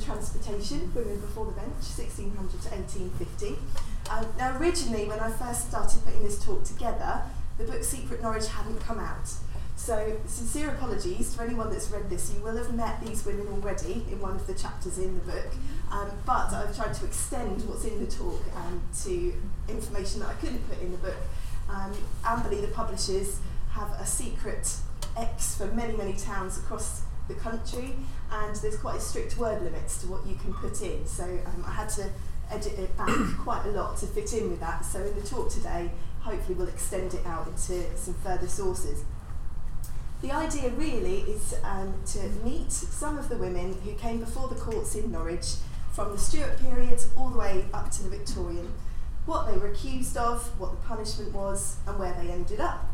Transportation, Women Before the Bench, 1600 to 1850. Um, now, originally, when I first started putting this talk together, the book Secret Norwich hadn't come out. So, sincere apologies to anyone that's read this. You will have met these women already in one of the chapters in the book, um, but I've tried to extend what's in the talk um, to information that I couldn't put in the book. Um, Amberley, the publishers, have a secret X for many, many towns across the country, and there's quite strict word limits to what you can put in. So um, I had to edit it back quite a lot to fit in with that. So in the talk today, hopefully we'll extend it out into some further sources. The idea really is um, to meet some of the women who came before the courts in Norwich from the Stuart period all the way up to the Victorian, what they were accused of, what the punishment was, and where they ended up.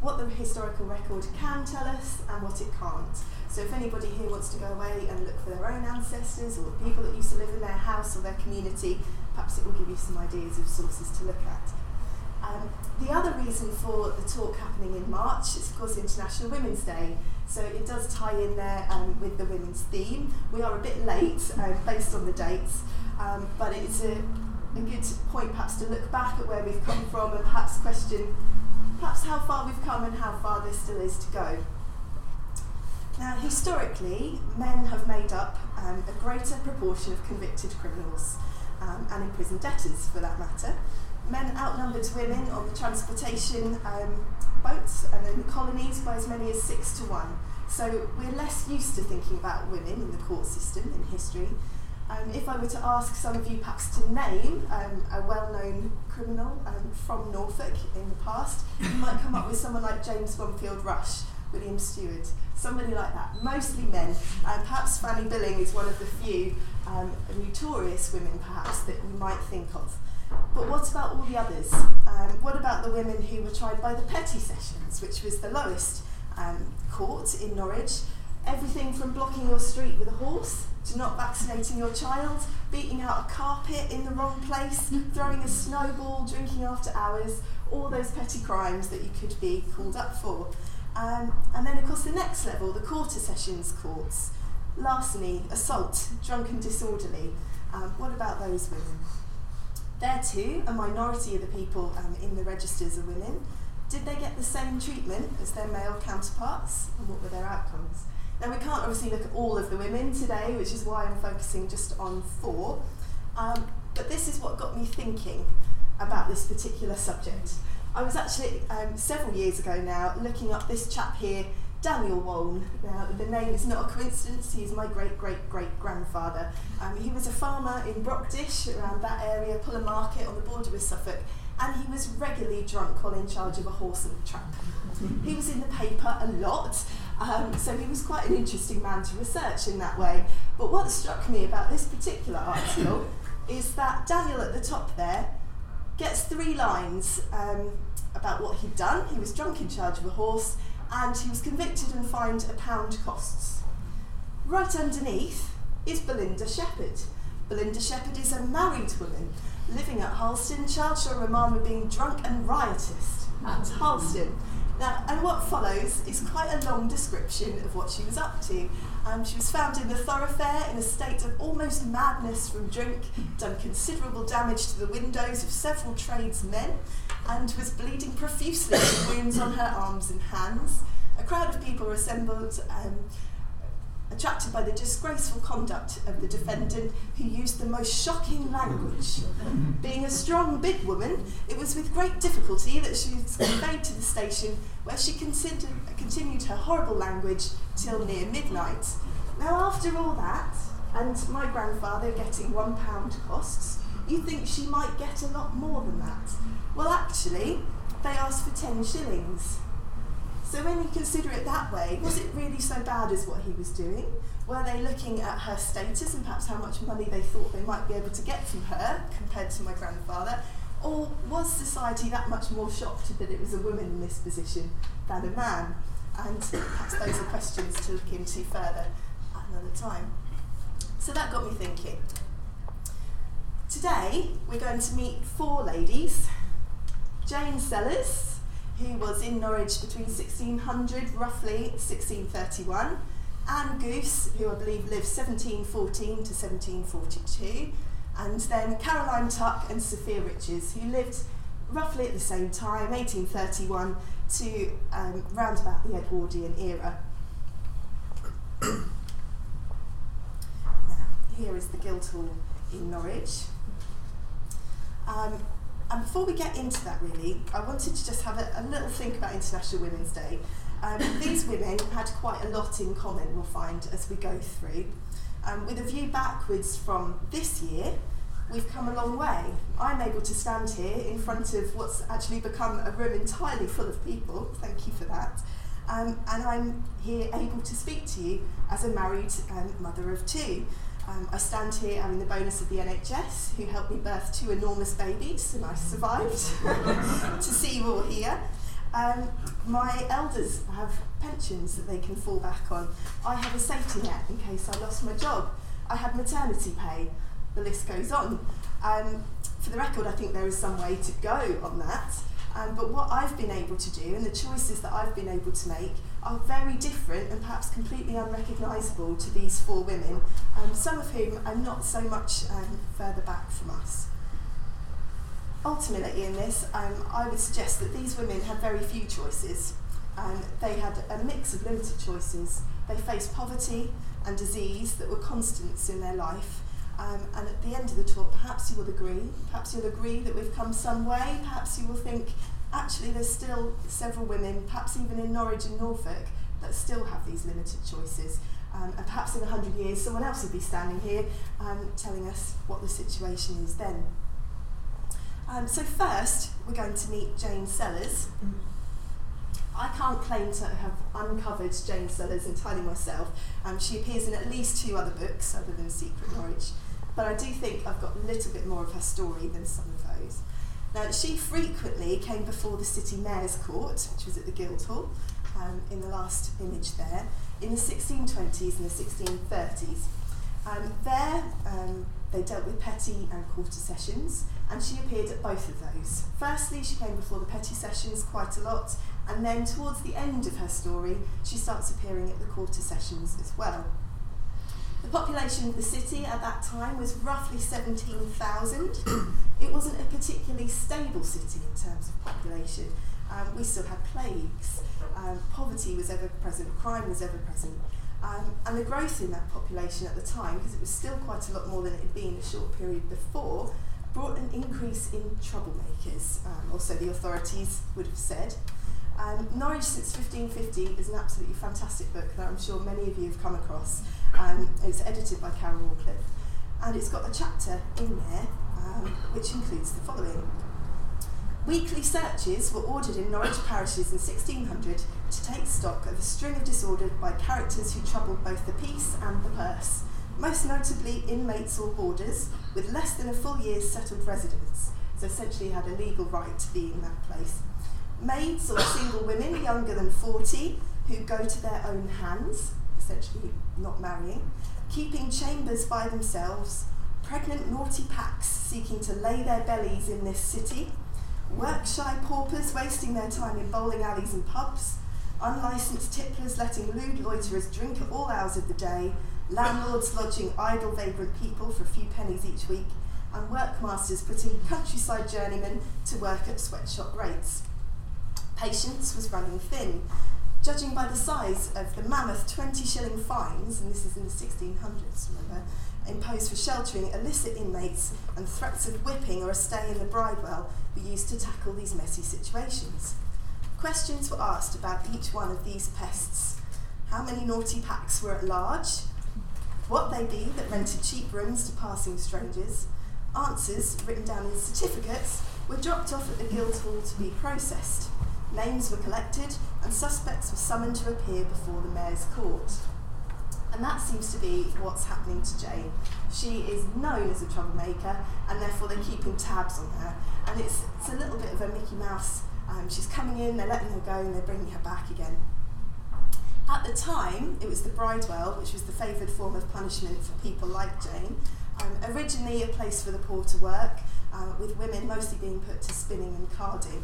What the historical record can tell us and what it can't. So if anybody here wants to go away and look for their own ancestors or the people that used to live in their house or their community, perhaps it will give you some ideas of sources to look at. Um, the other reason for the talk happening in March is, of course, International Women's Day. So it does tie in there um, with the women's theme. We are a bit late um, based on the dates, um, but it's a, a good point perhaps to look back at where we've come from and perhaps question perhaps how far we've come and how far there still is to go. Now, historically, men have made up um, a greater proportion of convicted criminals um, and imprisoned debtors, for that matter men outnumbered women on the transportation um, boats and in the colonies by as many as six to one. So we're less used to thinking about women in the court system in history. Um, if I were to ask some of you perhaps to name um, a well-known criminal um, from Norfolk in the past, you might come up with someone like James Blomfield Rush, William Stewart, somebody like that, mostly men. Perhaps Fanny Billing is one of the few um, notorious women perhaps that you might think of. But what about all the others? Um, what about the women who were tried by the petty sessions, which was the lowest um, court in Norwich? Everything from blocking your street with a horse to not vaccinating your child, beating out a carpet in the wrong place, throwing a snowball, drinking after hours, all those petty crimes that you could be called up for. Um, and then, of course, the next level, the quarter sessions courts. Larceny, assault, drunken disorderly. Um, what about those women? There too, a minority of the people um, in the registers are women. Did they get the same treatment as their male counterparts? And what were their outcomes? Now, we can't obviously look at all of the women today, which is why I'm focusing just on four. Um, but this is what got me thinking about this particular subject. I was actually um, several years ago now looking up this chap here Daniel Walne. Now, the name is not a coincidence, he's my great great great grandfather. Um, he was a farmer in Brockdish, around that area, Pulham Market on the border with Suffolk, and he was regularly drunk while in charge of a horse and trap. he was in the paper a lot, um, so he was quite an interesting man to research in that way. But what struck me about this particular article is that Daniel at the top there gets three lines um, about what he'd done. He was drunk in charge of a horse and he was convicted and fined a pound costs. Right underneath is Belinda Shepherd. Belinda Shepherd is a married woman living at Harleston, charged on remand with being drunk and riotous at Harleston. Now, and what follows is quite a long description of what she was up to. Um, she was found in the thoroughfare in a state of almost madness from drink, done considerable damage to the windows of several tradesmen, and was bleeding profusely with wounds on her arms and hands. A crowd of people were assembled, um, attracted by the disgraceful conduct of the defendant, who used the most shocking language. Being a strong, big woman, it was with great difficulty that she was conveyed to the station, where she continued her horrible language till near midnight. Now, after all that, and my grandfather getting one pound costs, you think she might get a lot more than that. Well, actually, they asked for 10 shillings. So when you consider it that way, was it really so bad as what he was doing? Were they looking at her status and perhaps how much money they thought they might be able to get from her compared to my grandfather? Or was society that much more shocked that it was a woman in this position than a man? And perhaps those are questions to look into further at another time. So that got me thinking. Today, we're going to meet four ladies Jane Sellers, who was in Norwich between 1600, roughly 1631, Anne Goose, who I believe lived 1714 to 1742, and then Caroline Tuck and Sophia Riches, who lived roughly at the same time, 1831 to um, round about the Edwardian era. now, here is the Guildhall in Norwich. Um, and before we get into that, really, I wanted to just have a, a little think about International Women's Day. Um, these women had quite a lot in common, we'll find, as we go through. Um, with a view backwards from this year, we've come a long way. I'm able to stand here in front of what's actually become a room entirely full of people, thank you for that. Um, and I'm here able to speak to you as a married um, mother of two. Um, I stand here having the bonus of the NHS, who helped me birth two enormous babies, and I survived to see you all here. Um, my elders have pensions that they can fall back on. I have a safety net in case I lost my job. I have maternity pay. The list goes on. Um, for the record, I think there is some way to go on that. Um, but what I've been able to do and the choices that I've been able to make are very different and perhaps completely unrecognisable to these four women, um, some of whom are not so much um, further back from us. Ultimately, in this, um, I would suggest that these women had very few choices. Um, they had a mix of limited choices. They faced poverty and disease that were constants in their life. Um, and at the end of the talk, perhaps you will agree. Perhaps you'll agree that we've come some way. Perhaps you will think actually there's still several women, perhaps even in Norwich and Norfolk, that still have these limited choices. Um, and perhaps in 100 years, someone else will be standing here um, telling us what the situation is then. Um, so, first, we're going to meet Jane Sellers. I can't claim to have uncovered Jane Sellers entirely myself. Um, she appears in at least two other books other than Secret Norwich, but I do think I've got a little bit more of her story than some of. Now, she frequently came before the City Mayor's Court, which was at the Guildhall, um, in the last image there, in the 1620s and the 1630s. Um, there, um, they dealt with petty and quarter sessions, and she appeared at both of those. Firstly, she came before the petty sessions quite a lot, and then towards the end of her story, she starts appearing at the quarter sessions as well. The population of the city at that time was roughly 17,000. it wasn't a particularly stable city in terms of population. Um, we still had plagues, um, poverty was ever present, crime was ever present. Um, and the growth in that population at the time, because it was still quite a lot more than it had been a short period before, brought an increase in troublemakers, um, also the authorities would have said. Um, Norwich since 1550 is an absolutely fantastic book that I'm sure many of you have come across. Um, it's edited by Carole Rawcliffe, and it's got a chapter in there um, which includes the following. Weekly searches were ordered in Norwich parishes in 1600 to take stock of a string of disorder by characters who troubled both the peace and the purse, most notably inmates or boarders with less than a full year's settled residence, so essentially had a legal right to be in that place. Maids or single women younger than 40 who go to their own hands, essentially not marrying, keeping chambers by themselves, pregnant naughty packs seeking to lay their bellies in this city, work shy paupers wasting their time in bowling alleys and pubs, unlicensed tipplers letting lewd loiterers drink at all hours of the day, landlords lodging idle vagrant people for a few pennies each week, and workmasters putting countryside journeymen to work at sweatshop rates. Patience was running thin. Judging by the size of the mammoth 20 shilling fines, and this is in the 1600s, remember, imposed for sheltering illicit inmates and threats of whipping or a stay in the bridewell were used to tackle these messy situations. Questions were asked about each one of these pests. How many naughty packs were at large? What they be that rented cheap rooms to passing strangers? Answers, written down in certificates, were dropped off at the Guildhall to be processed. Names were collected, and suspects were summoned to appear before the mayor's court. And that seems to be what's happening to Jane. She is known as a troublemaker, and therefore they're keeping tabs on her. And it's, it's a little bit of a Mickey Mouse. Um, she's coming in, they're letting her go, and they're bringing her back again. At the time, it was the bridewell, which was the favoured form of punishment for people like Jane. Um, originally a place for the poor to work, uh, with women mostly being put to spinning and carding.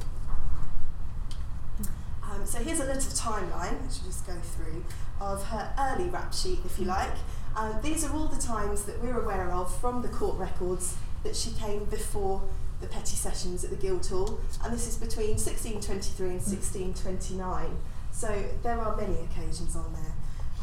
Um, so here's a little timeline, which we'll just go through, of her early rap sheet, if you like. Um, these are all the times that we're aware of from the court records that she came before the petty sessions at the Guildhall, and this is between 1623 and 1629. So there are many occasions on there.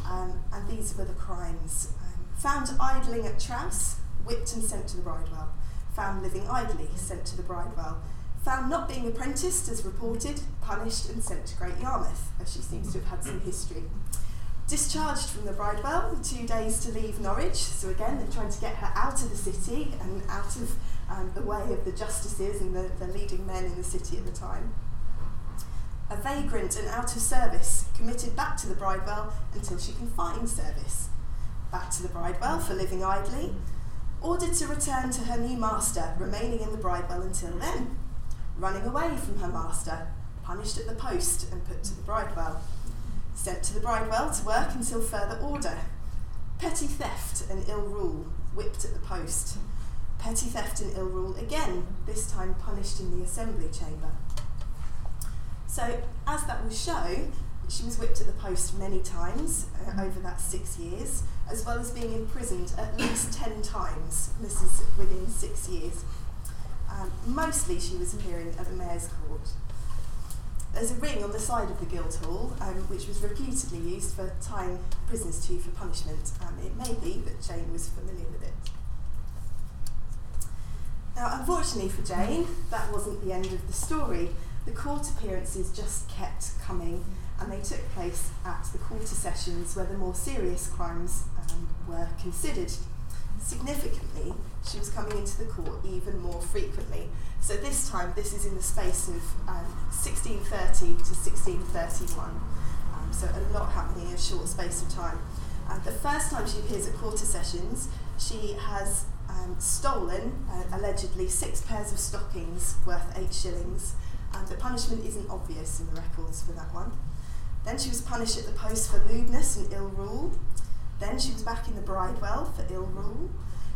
Um, and these were the crimes. Um, found idling at Trowse, whipped and sent to the Bridewell. Found living idly, sent to the Bridewell. Found not being apprenticed, as reported, punished and sent to Great Yarmouth, as she seems to have had some history. Discharged from the Bridewell with two days to leave Norwich, so again they're trying to get her out of the city and out of um, the way of the justices and the, the leading men in the city at the time a vagrant and out of service, committed back to the Bridewell until she can find service. Back to the Bridewell for living idly, ordered to return to her new master, remaining in the Bridewell until then. Running away from her master, punished at the post and put to the Bridewell. Sent to the Bridewell to work until further order. Petty theft and ill rule, whipped at the post. Petty theft and ill rule again, this time punished in the assembly chamber. So, as that will show, she was whipped at the post many times uh, over that six years, as well as being imprisoned at least ten times. This is within six years. Um, mostly she was appearing at the Mayor's Court. There's a ring on the side of the Guildhall, um, which was reputedly used for tying prisoners to for punishment. Um, it may be that Jane was familiar with it. Now, unfortunately for Jane, that wasn't the end of the story the court appearances just kept coming and they took place at the quarter sessions where the more serious crimes um, were considered. Significantly, she was coming into the court even more frequently. So this time, this is in the space of um, 1630 to 1631. Um, so a lot happening in a short space of time. And the first time she appears at quarter sessions, she has um, stolen, uh, allegedly, six pairs of stockings worth eight shillings and the punishment isn't obvious in the records for that one. Then she was punished at the post for lewdness and ill rule. Then she was back in the bridewell for ill rule.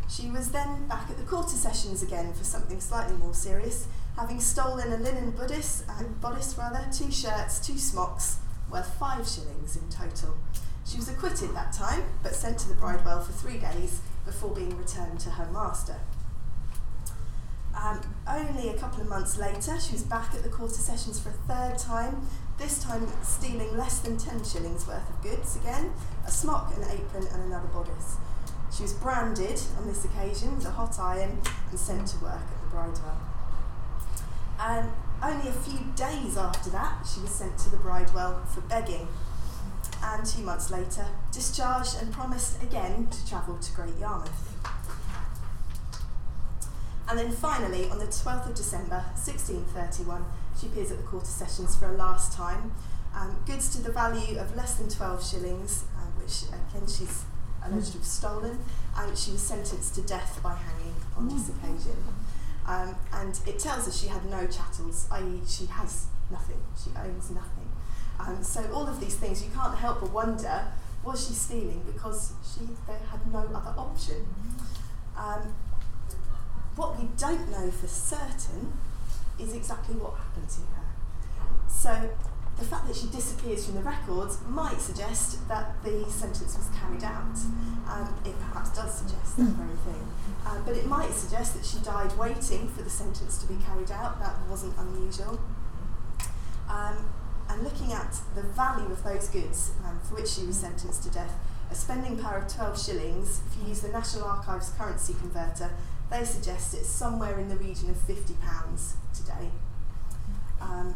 She was then back at the quarter sessions again for something slightly more serious, having stolen a linen bodice, uh, bodice rather, two shirts, two smocks, worth five shillings in total. She was acquitted that time, but sent to the bridewell for three days before being returned to her master. Um, only a couple of months later, she was back at the quarter sessions for a third time, this time stealing less than 10 shillings worth of goods again, a smock, an apron, and another bodice. She was branded on this occasion with a hot iron and sent to work at the Bridewell. And only a few days after that, she was sent to the Bridewell for begging. And two months later, discharged and promised again to travel to Great Yarmouth. And then finally, on the 12th of December 1631, she appears at the quarter sessions for a last time. Um, goods to the value of less than 12 shillings, uh, which again she's alleged to have stolen, and she was sentenced to death by hanging on this mm. occasion. Um, and it tells us she had no chattels, i.e., she has nothing, she owns nothing. Um, so all of these things, you can't help but wonder, was she stealing because she they had no other option? Um, what we don't know for certain is exactly what happened to her. So the fact that she disappears from the records might suggest that the sentence was carried out. Um, it perhaps does suggest that very thing. Uh, but it might suggest that she died waiting for the sentence to be carried out. That wasn't unusual. Um, and looking at the value of those goods um, for which she was sentenced to death, a spending power of 12 shillings, if you use the National Archives currency converter, they suggest it's somewhere in the region of £50 today. Um,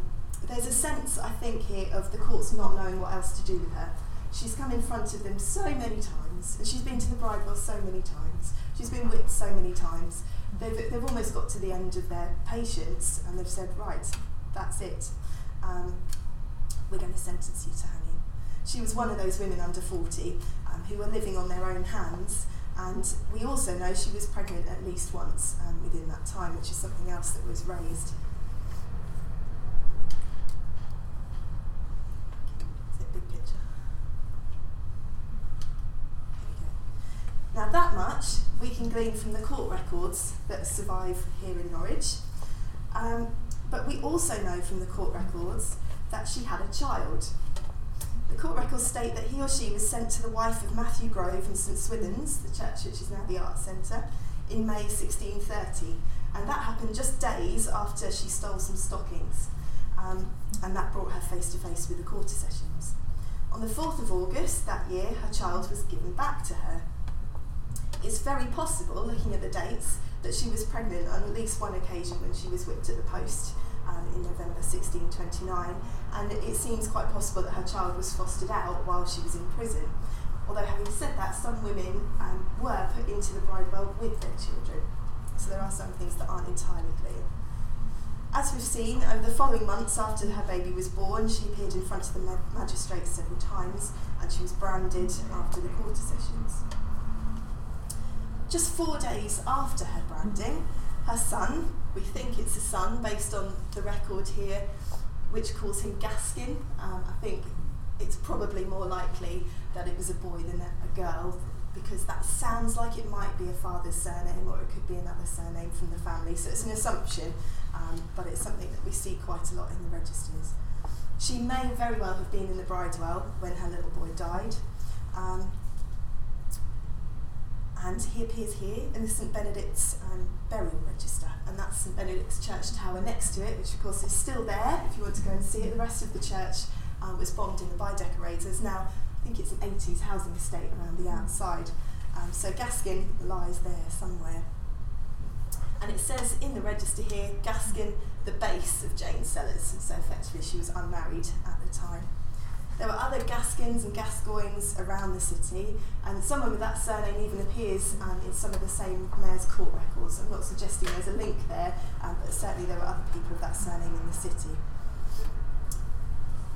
there's a sense, I think, here of the courts not knowing what else to do with her. She's come in front of them so many times, and she's been to the bridewell so many times. She's been whipped so many times. They've, they've almost got to the end of their patience, and they've said, right, that's it. Um, we're going to sentence you to hanging. She was one of those women under 40 um, who were living on their own hands and we also know she was pregnant at least once um, within that time, which is something else that was raised. big picture? Now that much we can glean from the court records that survive here in Norwich. Um, but we also know from the court records that she had a child. The court records state that he or she was sent to the wife of Matthew Grove in St Swithin's, the church which is now the Arts Centre, in May 1630. And that happened just days after she stole some stockings. Um, and that brought her face to face with the quarter sessions. On the 4th of August that year, her child was given back to her. It's very possible, looking at the dates, that she was pregnant on at least one occasion when she was whipped at the post um, in November 1629, and it seems quite possible that her child was fostered out while she was in prison. Although, having said that, some women um, were put into the bridewell with their children, so there are some things that aren't entirely clear. As we've seen, over the following months after her baby was born, she appeared in front of the ma- magistrates several times and she was branded after the quarter sessions. Just four days after her branding, her son, we think it's a son based on the record here, which calls him Gaskin. Um, I think it's probably more likely that it was a boy than a, a girl because that sounds like it might be a father's surname or it could be another surname from the family. So it's an assumption, um, but it's something that we see quite a lot in the registers. She may very well have been in the bridewell when her little boy died. Um, and he appears here in the St Benedict's um, burial register, and that's St Benedict's church tower next to it, which of course is still there if you want to go and see it. The rest of the church um, was bombed in the raids. There's now, I think it's an 80s housing estate around the outside. Um, so Gaskin lies there somewhere. And it says in the register here, Gaskin, the base of Jane Sellers. So effectively, she was unmarried at the time. There were other Gaskins and Gascoignes around the city, and someone with that surname even appears um, in some of the same mayor's court records. I'm not suggesting there's a link there, um, but certainly there were other people of that surname in the city.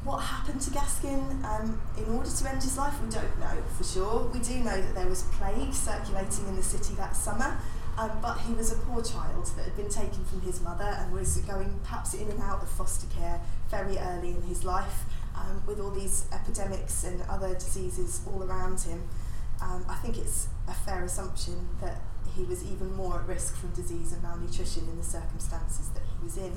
What happened to Gaskin um, in order to end his life, we don't know for sure. We do know that there was plague circulating in the city that summer, um, but he was a poor child that had been taken from his mother and was going perhaps in and out of foster care very early in his life um, with all these epidemics and other diseases all around him, um, I think it's a fair assumption that he was even more at risk from disease and malnutrition in the circumstances that he was in.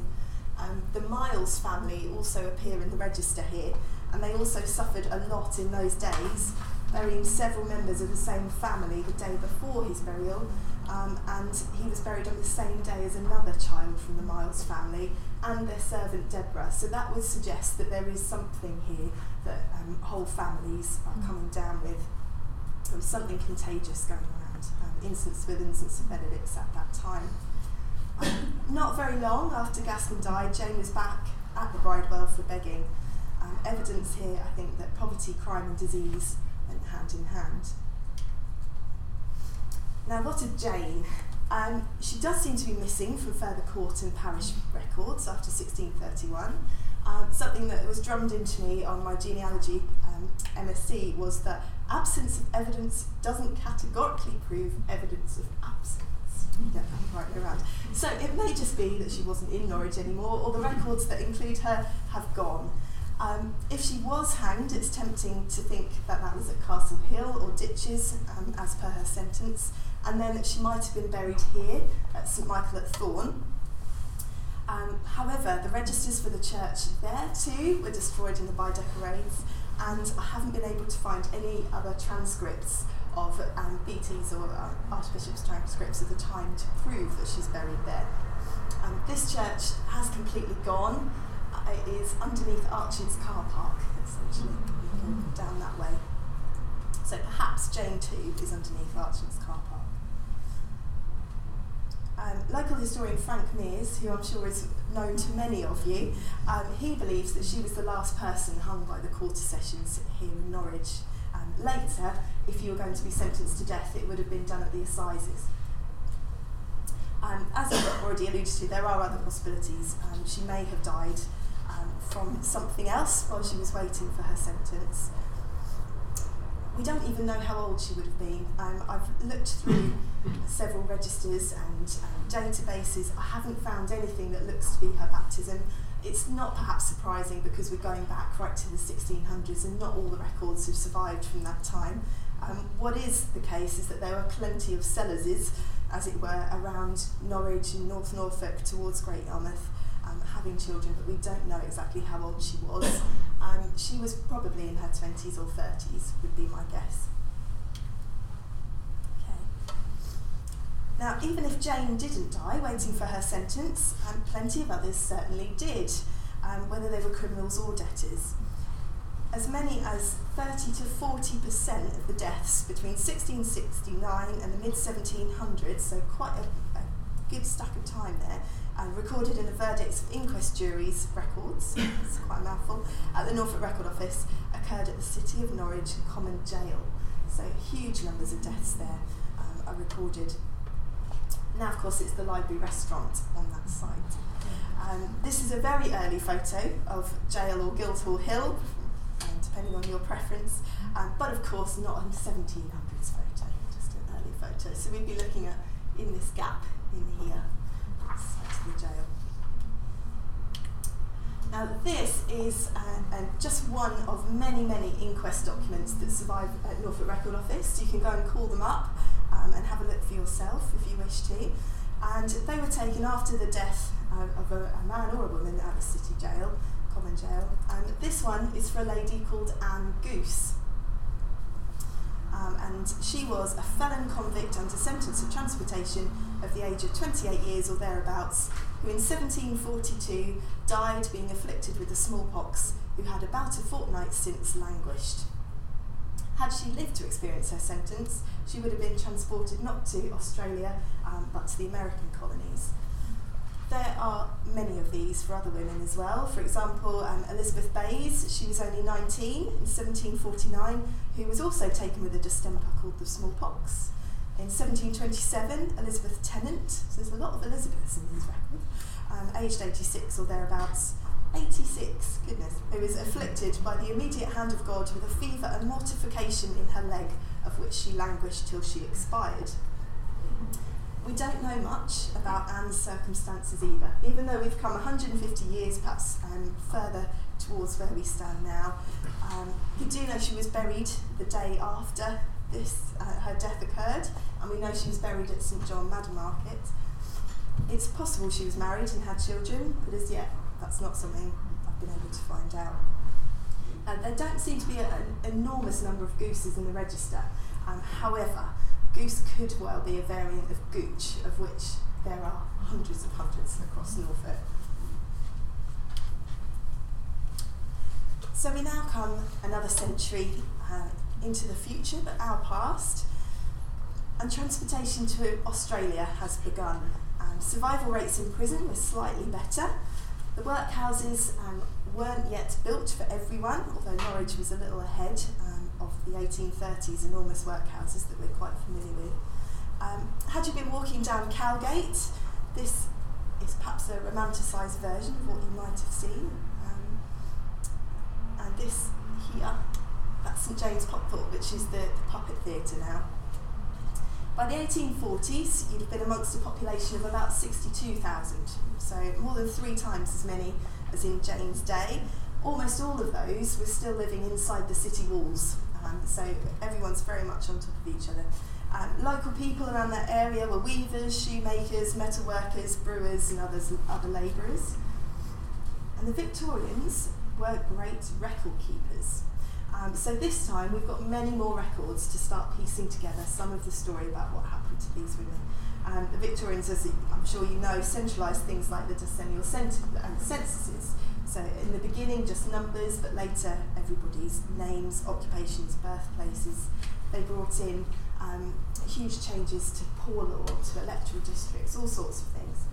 Um, the Miles family also appear in the register here, and they also suffered a lot in those days, burying several members of the same family the day before his burial. Um, and he was buried on the same day as another child from the Miles family, and their servant Deborah. So that would suggest that there is something here that um, whole families are mm. coming down with. There was something contagious going around um, in St Swithin's and St Benedict's at that time. Um, not very long after Gaskin died, Jane was back at the Bridewell for begging. Um, evidence here, I think, that poverty, crime, and disease went hand in hand. Now, what of Jane? Um, she does seem to be missing from further court and parish records after 1631. Um, something that was drummed into me on my genealogy um, MSc was that absence of evidence doesn't categorically prove evidence of absence. Get that right around. So it may just be that she wasn't in Norwich anymore, or the records that include her have gone. Um, if she was hanged, it's tempting to think that that was at Castle Hill or Ditches, um, as per her sentence and then she might have been buried here at St Michael at Thorn. Um, however, the registers for the church there too were destroyed in the Baedeker raids, and I haven't been able to find any other transcripts of um, BT's or uh, Archbishop's transcripts of the time to prove that she's buried there. Um, this church has completely gone. Uh, it is underneath Archant's car park, essentially, down that way. So perhaps Jane too is underneath Archant's car park. Um, local historian Frank Meeres, who I'm sure is known to many of you, um, he believes that she was the last person hung by the quarter sessions here in Norwich. Um, later, if you were going to be sentenced to death, it would have been done at the assizes. Um, as I've already alluded to, there are other possibilities. Um, she may have died um, from something else while she was waiting for her sentence we don't even know how old she would have been. Um, I've looked through several registers and um, databases. I haven't found anything that looks to be her baptism. It's not perhaps surprising because we're going back right to the 1600s and not all the records have survived from that time. Um, what is the case is that there are plenty of Sellerses, as it were, around Norwich and North Norfolk towards Great Yarmouth. Um, having children, but we don't know exactly how old she was. Um, she was probably in her 20s or 30s, would be my guess. Okay. Now, even if Jane didn't die waiting for her sentence, um, plenty of others certainly did, um, whether they were criminals or debtors. As many as 30 to 40% of the deaths between 1669 and the mid 1700s, so quite a, a good stack of time there, uh, recorded in the verdicts of inquest juries' records, it's quite a mouthful, at the Norfolk Record Office, occurred at the City of Norwich Common Jail. So huge numbers of deaths there um, are recorded. Now, of course, it's the library restaurant on that site. Um, this is a very early photo of Jail or Guildhall Hill, um, depending on your preference, um, but of course not a 1700s photo, just an early photo. So we'd be looking at in this gap in here the jail. Now, this is uh, uh, just one of many, many inquest documents that survive at Norfolk Record Office. You can go and call them up um, and have a look for yourself if you wish to. And they were taken after the death uh, of a, a, man or a woman at the city jail, common jail. And this one is for a lady called Anne Goose. Um, and she was a felon convict under sentence of transportation of the age of 28 years or thereabouts, who in 1742 died being afflicted with the smallpox, who had about a fortnight since languished. Had she lived to experience her sentence, she would have been transported not to Australia um, but to the American colonies. There are many of these for other women as well. For example, um, Elizabeth Bayes, she was only 19 in 1749, who was also taken with a distemper called the smallpox. In 1727, Elizabeth Tennant, so there's a lot of Elizabeths in these records, um, aged 86 or thereabouts, 86, goodness, who was afflicted by the immediate hand of God with a fever and mortification in her leg, of which she languished till she expired. We don't know much about Anne's circumstances either, even though we've come 150 years perhaps um, further towards where we stand now. Um, we do know she was buried the day after this uh, her death occurred, and we know she was buried at St John Madder Market. It's possible she was married and had children, but as yet that's not something I've been able to find out. Uh, there don't seem to be a, an enormous number of gooses in the register. Um, however, goose could well be a variant of gooch, of which there are hundreds of hundreds across Norfolk. So we now come another century uh, into the future, but our past. And transportation to Australia has begun. Um, survival rates in prison were slightly better. The workhouses um, weren't yet built for everyone, although Norwich was a little ahead um, of the 1830s enormous workhouses that we're quite familiar with. Um, had you been walking down Cowgate, this is perhaps a romanticised version of what you might have seen. Um, and this here at St James Pockthorpe, which is the, the puppet theatre now. By the 1840s, you'd been amongst a population of about 62,000, so more than three times as many as in Jane's day. Almost all of those were still living inside the city walls, um, so everyone's very much on top of each other. Um, local people around that area were weavers, shoemakers, metalworkers, brewers, and others, other labourers. And the Victorians were great record keepers. Um, so this time we've got many more records to start piecing together some of the story about what happened to these women. Um, the Victorians, as I'm sure you know, centralised things like the decennial and censuses. So in the beginning, just numbers, but later everybody's names, occupations, birthplaces. They brought in um, huge changes to poor law, to electoral districts, all sorts of things.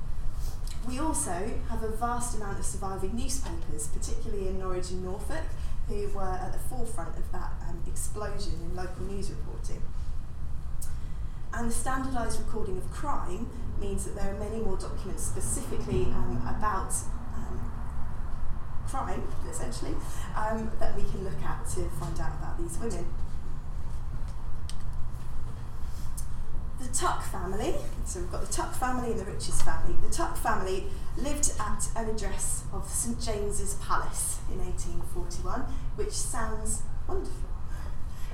We also have a vast amount of surviving newspapers, particularly in Norwich and Norfolk, who were at the forefront of that um, explosion in local news reporting. And the standardised recording of crime means that there are many more documents specifically um, about um, crime, essentially, um, that we can look at to find out about these women. The Tuck family, so we've got the Tuck family and the Riches family. The Tuck family lived at an address of St James's Palace in 1841, which sounds wonderful.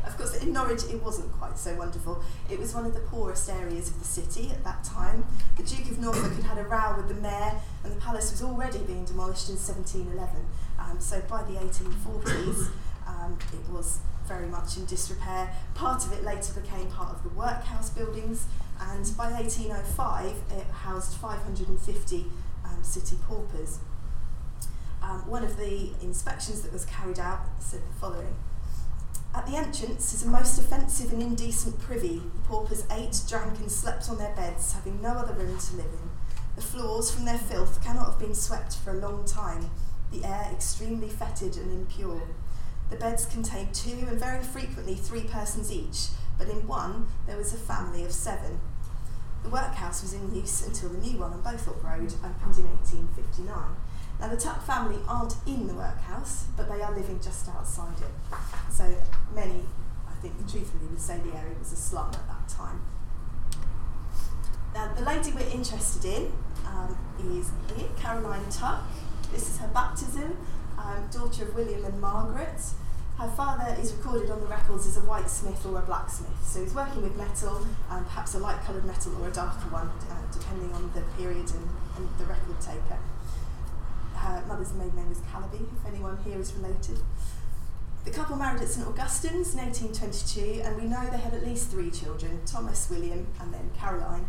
Of course, in Norwich it wasn't quite so wonderful. It was one of the poorest areas of the city at that time. The Duke of Norfolk had had a row with the mayor, and the palace was already being demolished in 1711. Um, so by the 1840s, um, it was very much in disrepair. Part of it later became part of the workhouse buildings, and by 1805 it housed 550 um, city paupers. Um, one of the inspections that was carried out said the following. At the entrance is a most offensive and indecent privy. The paupers ate, drank, and slept on their beds, having no other room to live in. The floors, from their filth, cannot have been swept for a long time, the air extremely fetid and impure. The beds contained two and very frequently three persons each, but in one there was a family of seven. The workhouse was in use until the new one on Bowthorpe Road opened in 1859. Now, the Tuck family aren't in the workhouse, but they are living just outside it. So, many, I think, truthfully would say the area was a slum at that time. Now, the lady we're interested in um, is here, Caroline Tuck. This is her baptism, um, daughter of William and Margaret. Her father is recorded on the records as a whitesmith or a blacksmith, so he's working with metal, um, perhaps a light coloured metal or a darker one, uh, depending on the period and, and the record taker. Her mother's maiden name was Calaby, if anyone here is related. The couple married at St Augustine's in 1822, and we know they had at least three children Thomas, William, and then Caroline.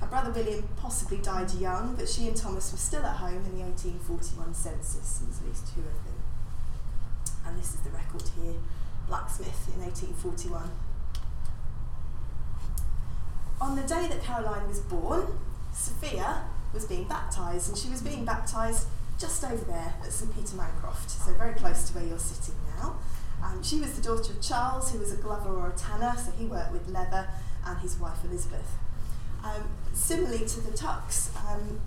Her brother William possibly died young, but she and Thomas were still at home in the 1841 census, and there's at least two of them and this is the record here, blacksmith in 1841. On the day that Caroline was born, Sophia was being baptised, and she was being baptised just over there at St Peter Mancroft, so very close to where you're sitting now. Um, she was the daughter of Charles, who was a glover or a tanner, so he worked with leather, and his wife Elizabeth. Um, similarly to the Tucks, um,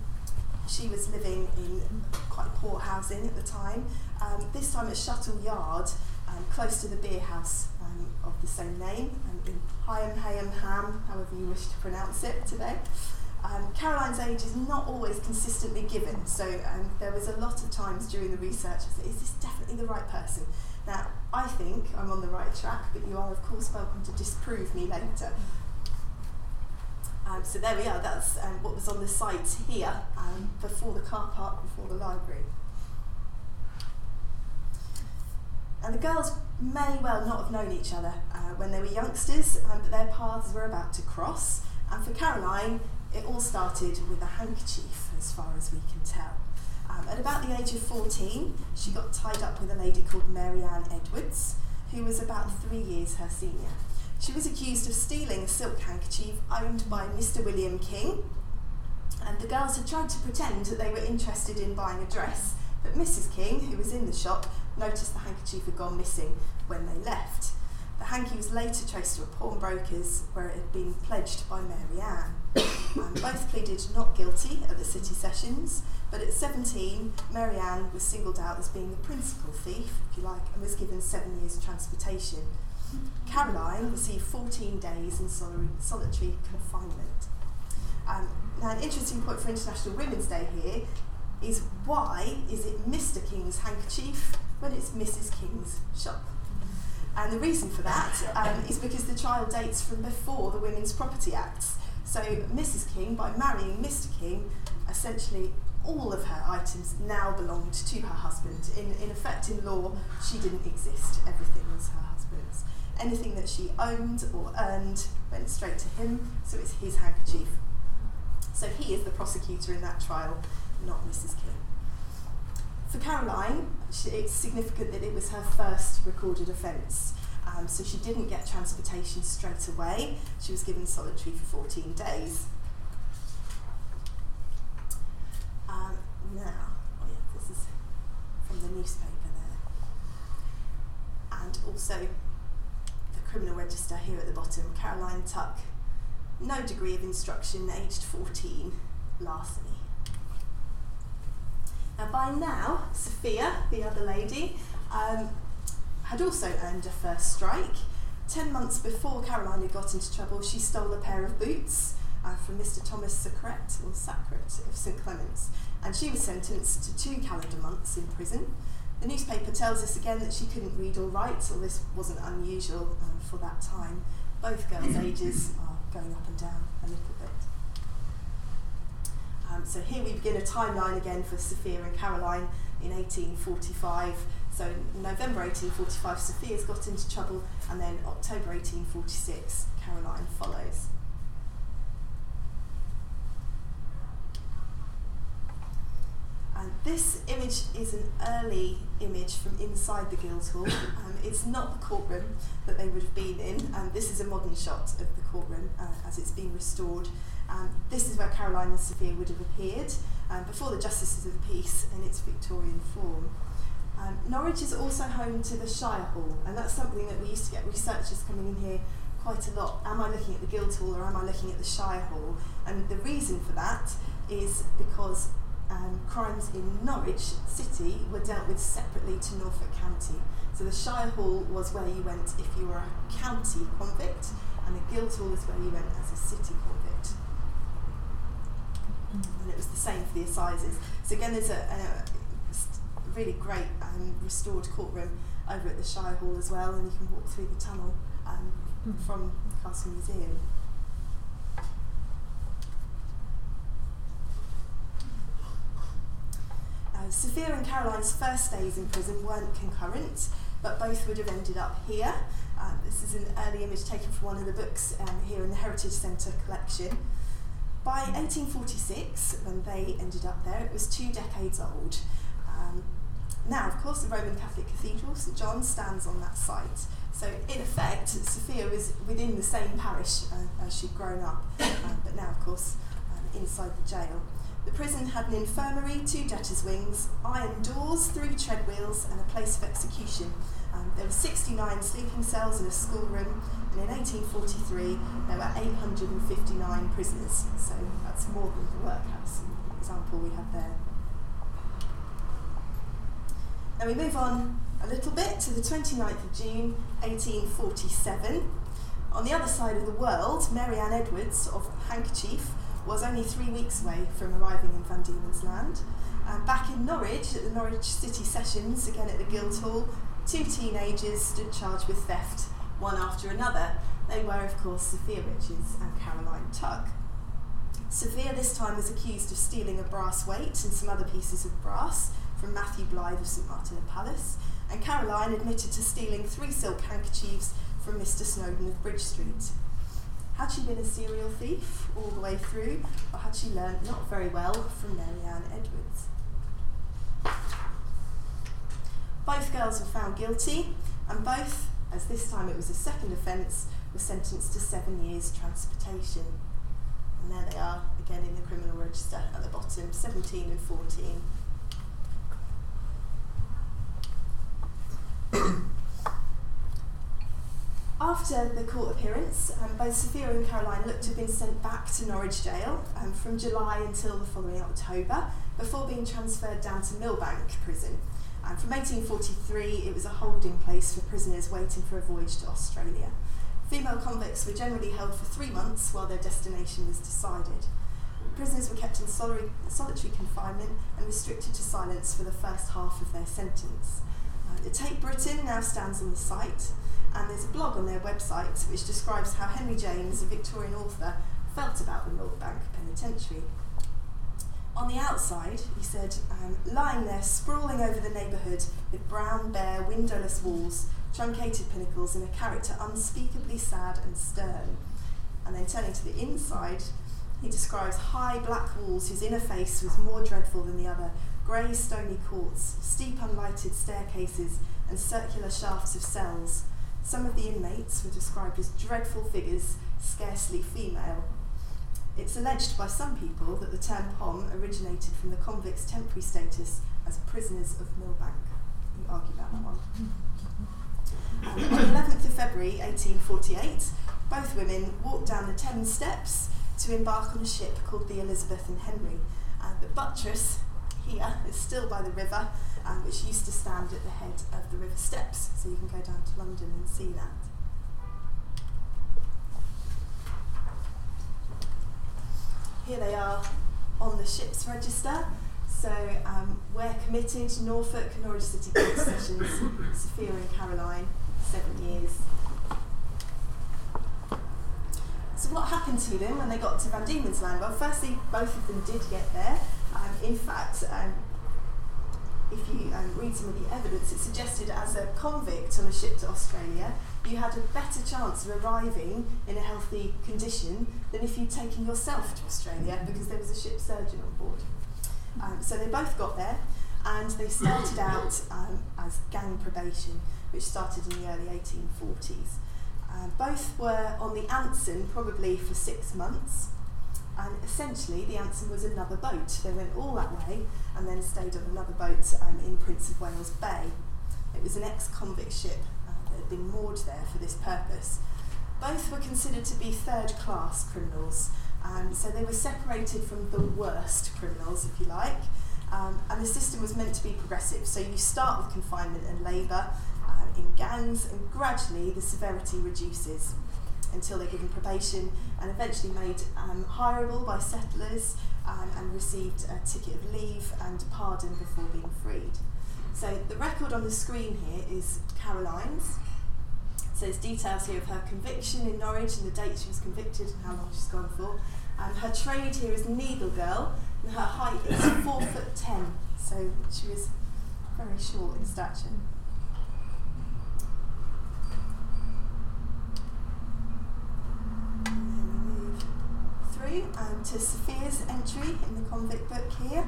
she was living in quite poor housing at the time, um, this time at Shuttle Yard, um, close to the beer house um, of the same name, um, in Hyam Hayham Ham, however you wish to pronounce it today. Caroline's age is not always consistently given, so there was a lot of times during the research I said, is this definitely the right person? Now, I think I'm on the right track, but you are, of course, welcome to disprove me later. Um, so there we are, that's um, what was on the site here um, before the car park, before the library. And the girls may well not have known each other uh, when they were youngsters, um, but their paths were about to cross. And for Caroline, it all started with a handkerchief, as far as we can tell. Um, at about the age of 14, she got tied up with a lady called Mary Ann Edwards, who was about three years her senior. She was accused of stealing a silk handkerchief owned by Mr. William King, and the girls had tried to pretend that they were interested in buying a dress, but Mrs. King, who was in the shop, noticed the handkerchief had gone missing when they left. The hanky was later traced to a pawnbroker's where it had been pledged by Mary Ann. um, both pleaded not guilty at the city sessions, but at 17, Mary Ann was singled out as being the principal thief, if you like, and was given seven years transportation. Caroline received 14 days in solitary confinement. Um, now, an interesting point for International Women's Day here is why is it Mr. King's handkerchief when it's Mrs. King's shop? And the reason for that um, is because the trial dates from before the Women's Property Acts. So Mrs. King, by marrying Mr. King, essentially all of her items now belonged to her husband. In, in effect, in law, she didn't exist. Everything was her husband's. Anything that she owned or earned went straight to him, so it's his handkerchief. So he is the prosecutor in that trial, not Mrs. King. For Caroline, she, it's significant that it was her first recorded offence. Um, so she didn't get transportation straight away. She was given solitary for 14 days. Um, now, oh yeah, this is from the newspaper there. And also criminal register here at the bottom, Caroline Tuck, no degree of instruction, aged 14, larceny. Now, by now, Sophia, the other lady, um, had also earned a first strike. Ten months before Caroline had got into trouble, she stole a pair of boots uh, from Mr. Thomas Sacret, or Sacret of St Clements, and she was sentenced to two calendar months in prison. The newspaper tells us again that she couldn't read or write, so this wasn't unusual um, for that time. Both girls' ages are going up and down a little bit. Um, so here we begin a timeline again for Sophia and Caroline in 1845. So in November 1845, Sophia's got into trouble, and then October 1846, Caroline follows. And this image is an early image from inside the Guildhall. Um, it's not the courtroom that they would have been in, and this is a modern shot of the courtroom uh, as it's been restored. Um, this is where Caroline and Sophia would have appeared um, before the Justices of the Peace in its Victorian form. Um, Norwich is also home to the Shire Hall, and that's something that we used to get researchers coming in here quite a lot. Am I looking at the Guildhall or am I looking at the Shire Hall? And the reason for that is because um, crimes in Norwich City were dealt with separately to Norfolk County. So the Shire Hall was where you went if you were a county convict, and the Guildhall is where you went as a city convict. And it was the same for the assizes. So again, there's a, a really great um, restored courtroom over at the Shire Hall as well, and you can walk through the tunnel um, mm. from the Castle Museum. Uh, Sophia and Caroline's first days in prison weren't concurrent, but both would have ended up here. Uh, this is an early image taken from one of the books um, here in the Heritage Centre collection. By 1846, when they ended up there, it was two decades old. Um, now, of course, the Roman Catholic Cathedral, St John's, stands on that site. So, in effect, Sophia was within the same parish uh, as she'd grown up, um, but now, of course, um, inside the jail. The prison had an infirmary, two debtors' wings, iron doors, three treadwheels, and a place of execution. Um, there were 69 sleeping cells and a schoolroom, and in 1843 there were 859 prisoners. So that's more than the workhouse example we have there. Now we move on a little bit to the 29th of June 1847. On the other side of the world, Mary Ann Edwards of Handkerchief was only three weeks away from arriving in Van Diemen's Land. And back in Norwich, at the Norwich City Sessions, again at the Guildhall, two teenagers stood charged with theft, one after another. They were, of course, Sophia Richards and Caroline Tugg. Sophia this time was accused of stealing a brass weight and some other pieces of brass from Matthew Blythe of St Martin Palace, and Caroline admitted to stealing three silk handkerchiefs from Mr Snowden of Bridge Street. Had she been a serial thief all the way through, or had she learned not very well from Mary Ann Edwards? Both girls were found guilty, and both, as this time it was a second offence, were sentenced to seven years transportation. And there they are, again in the criminal register at the bottom, 17 and 14. After the court appearance, um, both Sophia and Caroline looked to have been sent back to Norwich Jail um, from July until the following October, before being transferred down to Millbank Prison. And from 1843, it was a holding place for prisoners waiting for a voyage to Australia. Female convicts were generally held for three months while their destination was decided. Prisoners were kept in solitary, solitary confinement and restricted to silence for the first half of their sentence. Uh, the Tate Britain now stands on the site, and there's a blog on their website which describes how Henry James, a Victorian author, felt about the North Bank Penitentiary. On the outside, he said, um, lying there sprawling over the neighbourhood with brown, bare, windowless walls, truncated pinnacles, and a character unspeakably sad and stern. And then turning to the inside, he describes high black walls whose inner face was more dreadful than the other, grey stony courts, steep unlighted staircases, and circular shafts of cells. Some of the inmates were described as dreadful figures, scarcely female. It's alleged by some people that the term POM originated from the convicts' temporary status as prisoners of Millbank. You argue about that one. On the 11th of February 1848, both women walked down the Thames steps to embark on a ship called the Elizabeth and Henry. Uh, the buttress here is still by the river, which used to stand at the head of the river steps, so you can go down to London and see that. Here they are on the ship's register. So um, we're committed, to Norfolk, Norwich City Court Sessions, Sophia and Caroline, seven years. So what happened to them when they got to Van Diemen's Land? Well, firstly, both of them did get there. Um, in fact, um, if you um, read some of the evidence, it suggested as a convict on a ship to Australia, you had a better chance of arriving in a healthy condition than if you'd taken yourself to Australia because there was a ship surgeon on board. Um, so they both got there and they started out um, as gang probation, which started in the early 1840s. Uh, both were on the Anson probably for six months, and essentially the Anson was another boat. They went all that way and then stayed on another boat um, in Prince of Wales Bay. It was an ex convict ship uh, that had been moored there for this purpose. Both were considered to be third class criminals, um, so they were separated from the worst criminals, if you like. Um, and the system was meant to be progressive. So you start with confinement and labour uh, in gangs, and gradually the severity reduces until they're given probation and eventually made um, hireable by settlers um, and received a ticket of leave and pardon before being freed. So the record on the screen here is Caroline's. So there's details here of her conviction in Norwich and the date she was convicted and how long she's gone for. And her trade here is needle girl, and her height is four foot ten, so she was very short in stature. through um, to Sophia's entry in the convict book here.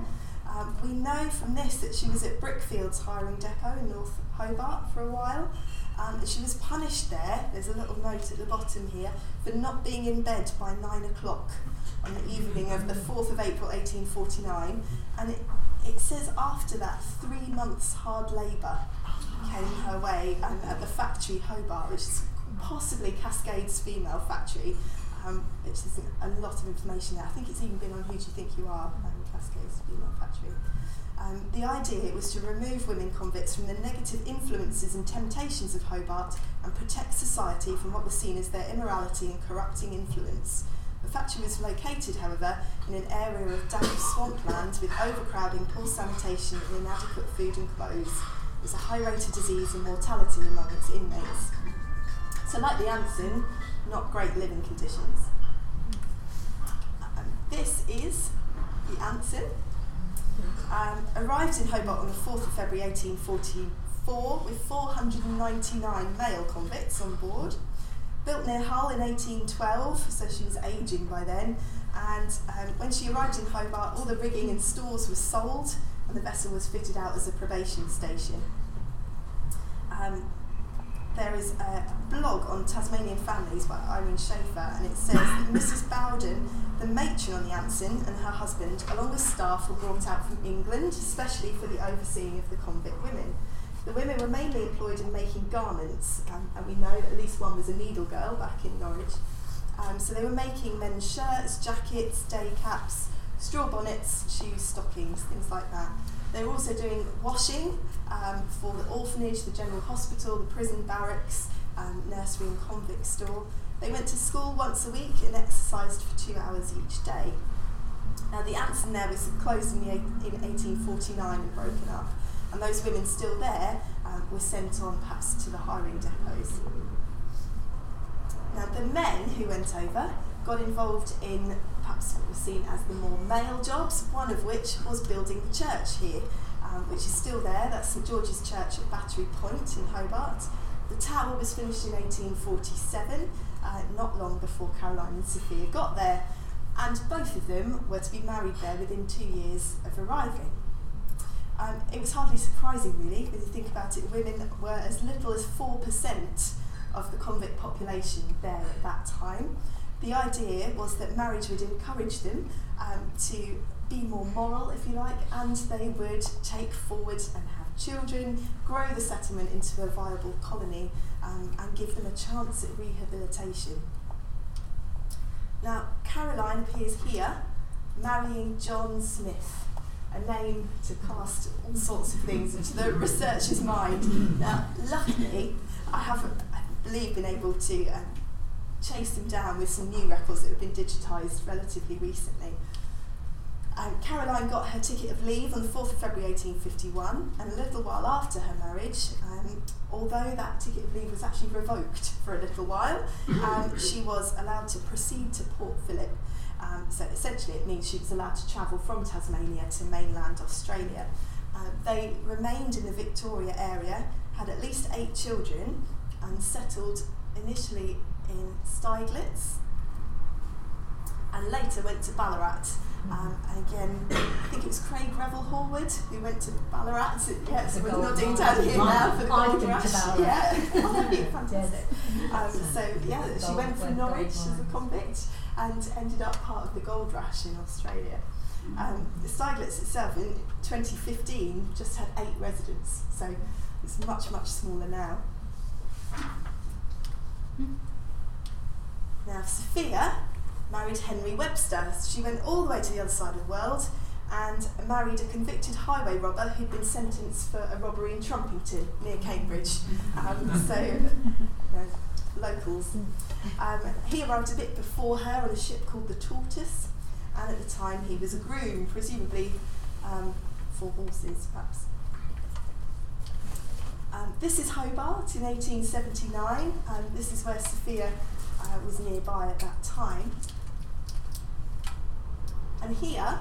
Um, we know from this that she was at Brickfields hiring depot in North Hobart for a while. Um, she was punished there, there's a little note at the bottom here, for not being in bed by nine o'clock on the evening of the 4th of April 1849. And it, it says after that, three months hard labour came her way um, at the factory Hobart, which is possibly Cascades female factory, um, which is a lot of information there. I think it's even been on Who Do You Think You Are, um, female factory. Um, the idea was to remove women convicts from the negative influences and temptations of Hobart and protect society from what was seen as their immorality and corrupting influence. The factory was located, however, in an area of damp swampland with overcrowding, poor sanitation, and inadequate food and clothes. There was a high rate of disease and mortality among its inmates. So, like the Anson, not great living conditions. Um, this is the Anson. Um, arrived in Hobart on the 4th of February 1844 with 499 male convicts on board. Built near Hull in 1812, so she was ageing by then. And um, when she arrived in Hobart, all the rigging and stores were sold, and the vessel was fitted out as a probation station. Um, there is a blog on Tasmanian families by Irene Schaffer, and it says that Mrs. Bowden, the matron on the Anson, and her husband, along with staff, were brought out from England, especially for the overseeing of the convict women. The women were mainly employed in making garments, um, and we know that at least one was a needle girl back in Norwich. Um, so they were making men's shirts, jackets, day caps, straw bonnets, shoes, stockings, things like that. They were also doing washing um, for the orphanage, the general hospital, the prison barracks, um, nursery and convict store. They went to school once a week and exercised for two hours each day. Now the Anson there was closed in, the, in 1849 and broken up, and those women still there um, were sent on perhaps to the hiring depots. Now the men who went over got involved in perhaps seen as the more male jobs, one of which was building the church here, um, which is still there. That's St George's Church at Battery Point in Hobart. The tower was finished in 1847, uh, not long before Caroline and Sophia got there, and both of them were to be married there within two years of arriving. Um, it was hardly surprising, really, when you think about it. Women were as little as 4% of the convict population there at that time the idea was that marriage would encourage them um, to be more moral, if you like, and they would take forward and have children, grow the settlement into a viable colony, um, and give them a chance at rehabilitation. Now, Caroline appears here marrying John Smith, a name to cast all sorts of things into the researcher's mind. Now, luckily, I have, I believe, been able to um, chased him down with some new records that have been digitised relatively recently. Um, Caroline got her ticket of leave on the 4th of February 1851, and a little while after her marriage, um, although that ticket of leave was actually revoked for a little while, um, she was allowed to proceed to Port Phillip. Um, so essentially, it means she was allowed to travel from Tasmania to mainland Australia. Uh, they remained in the Victoria area, had at least eight children, and settled initially in Steiglitz, and later went to Ballarat. Um, and again, I think it was Craig Revel Horwood who went to Ballarat. Yes, we're nodding down here now for the gold rush. Yeah, oh, that'd fantastic. Um, so yeah, she went from Norwich as a convict and ended up part of the gold rush in Australia. Um, Steiglitz itself in 2015 just had eight residents, so it's much, much smaller now. Now, Sophia married Henry Webster. She went all the way to the other side of the world and married a convicted highway robber who'd been sentenced for a robbery in Trumpington near Cambridge. Um, so, you know, locals. Um, he arrived a bit before her on a ship called the Tortoise, and at the time he was a groom, presumably um, for horses, perhaps. Um, this is Hobart in 1879, and this is where Sophia uh, was nearby at that time. And here,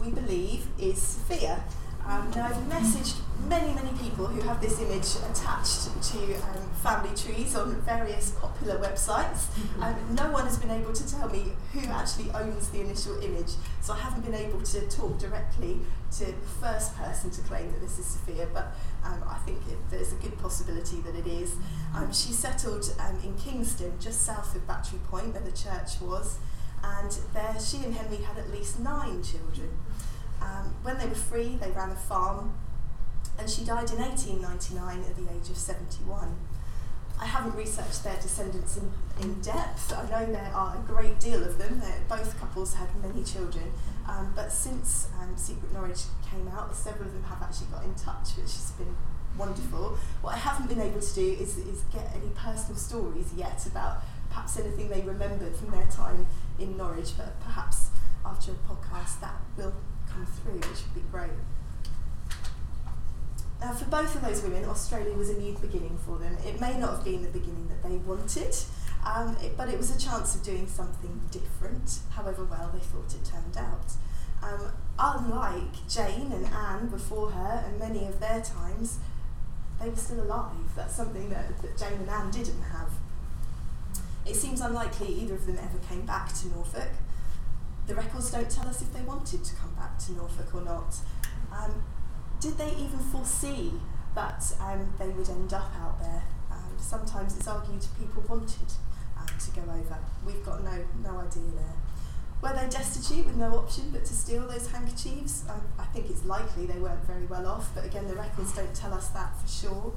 we believe, is Sophia. Um, now, I've messaged many, many people who have this image attached to um, family trees on various popular websites. Um, no one has been able to tell me who actually owns the initial image, so I haven't been able to talk directly to the first person to claim that this is Sophia, but um, I think it, there's a good possibility that it is. Um, she settled um, in Kingston, just south of Battery Point, where the church was, and there she and Henry had at least nine children. Um, when they were free, they ran a farm, and she died in 1899 at the age of 71. I haven't researched their descendants in, in depth. I know there are a great deal of them. They're, both couples had many children. Um, but since um, Secret Norwich came out, several of them have actually got in touch, which has been wonderful. What I haven't been able to do is, is get any personal stories yet about perhaps anything they remembered from their time in Norwich, but perhaps after a podcast that will come through, which would be great. Now, for both of those women, Australia was a new beginning for them. It may not have been the beginning that they wanted, um, it, but it was a chance of doing something different, however well they thought it turned out. Um, unlike Jane and Anne before her and many of their times, they were still alive. That's something that, that Jane and Anne didn't have. It seems unlikely either of them ever came back to Norfolk. The records don't tell us if they wanted to come to Norfolk or not. Um, did they even foresee that um, they would end up out there? Um, sometimes it's argued people wanted um, to go over. We've got no, no idea there. Were they destitute with no option but to steal those handkerchiefs? Um, I think it's likely they weren't very well off, but again, the records don't tell us that for sure.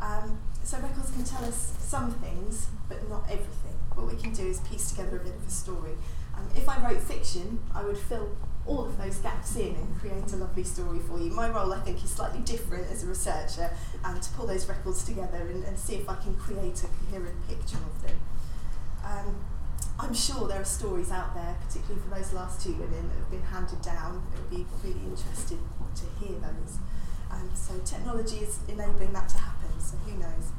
Um, so records can tell us some things, but not everything. What we can do is piece together a bit of a story. Um, if I wrote fiction, I would fill all of those gaps in and create a lovely story for you. My role, I think, is slightly different as a researcher, and um, to pull those records together and, and see if I can create a coherent picture of them. Um, I'm sure there are stories out there, particularly for those last two women that have been handed down. It would be really interesting to hear those. Um, so technology is enabling that to happen, so who knows.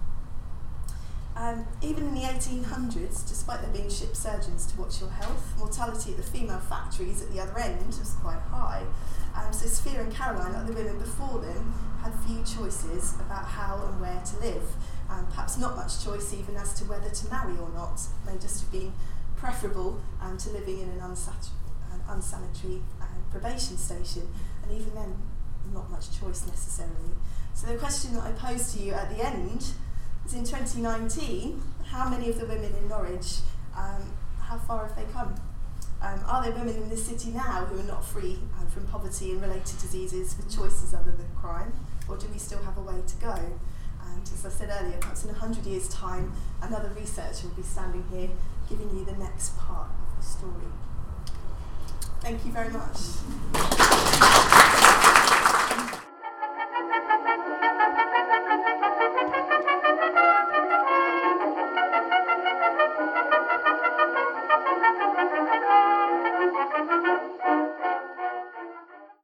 Um, even in the 1800s, despite there being ship surgeons to watch your health, mortality at the female factories at the other end was quite high. Um, so Sophia and Caroline, like the women before them, had few choices about how and where to live. Um, perhaps not much choice even as to whether to marry or not. It may just have been preferable um, to living in an, unsat- an unsanitary um, probation station, and even then, not much choice necessarily. So the question that I pose to you at the end is in 2019, how many of the women in Norwich, um, how far have they come? Um, are there women in this city now who are not free uh, from poverty and related diseases with choices other than crime? Or do we still have a way to go? And as I said earlier, perhaps in 100 years' time, another researcher will be standing here giving you the next part of the story. Thank you very much.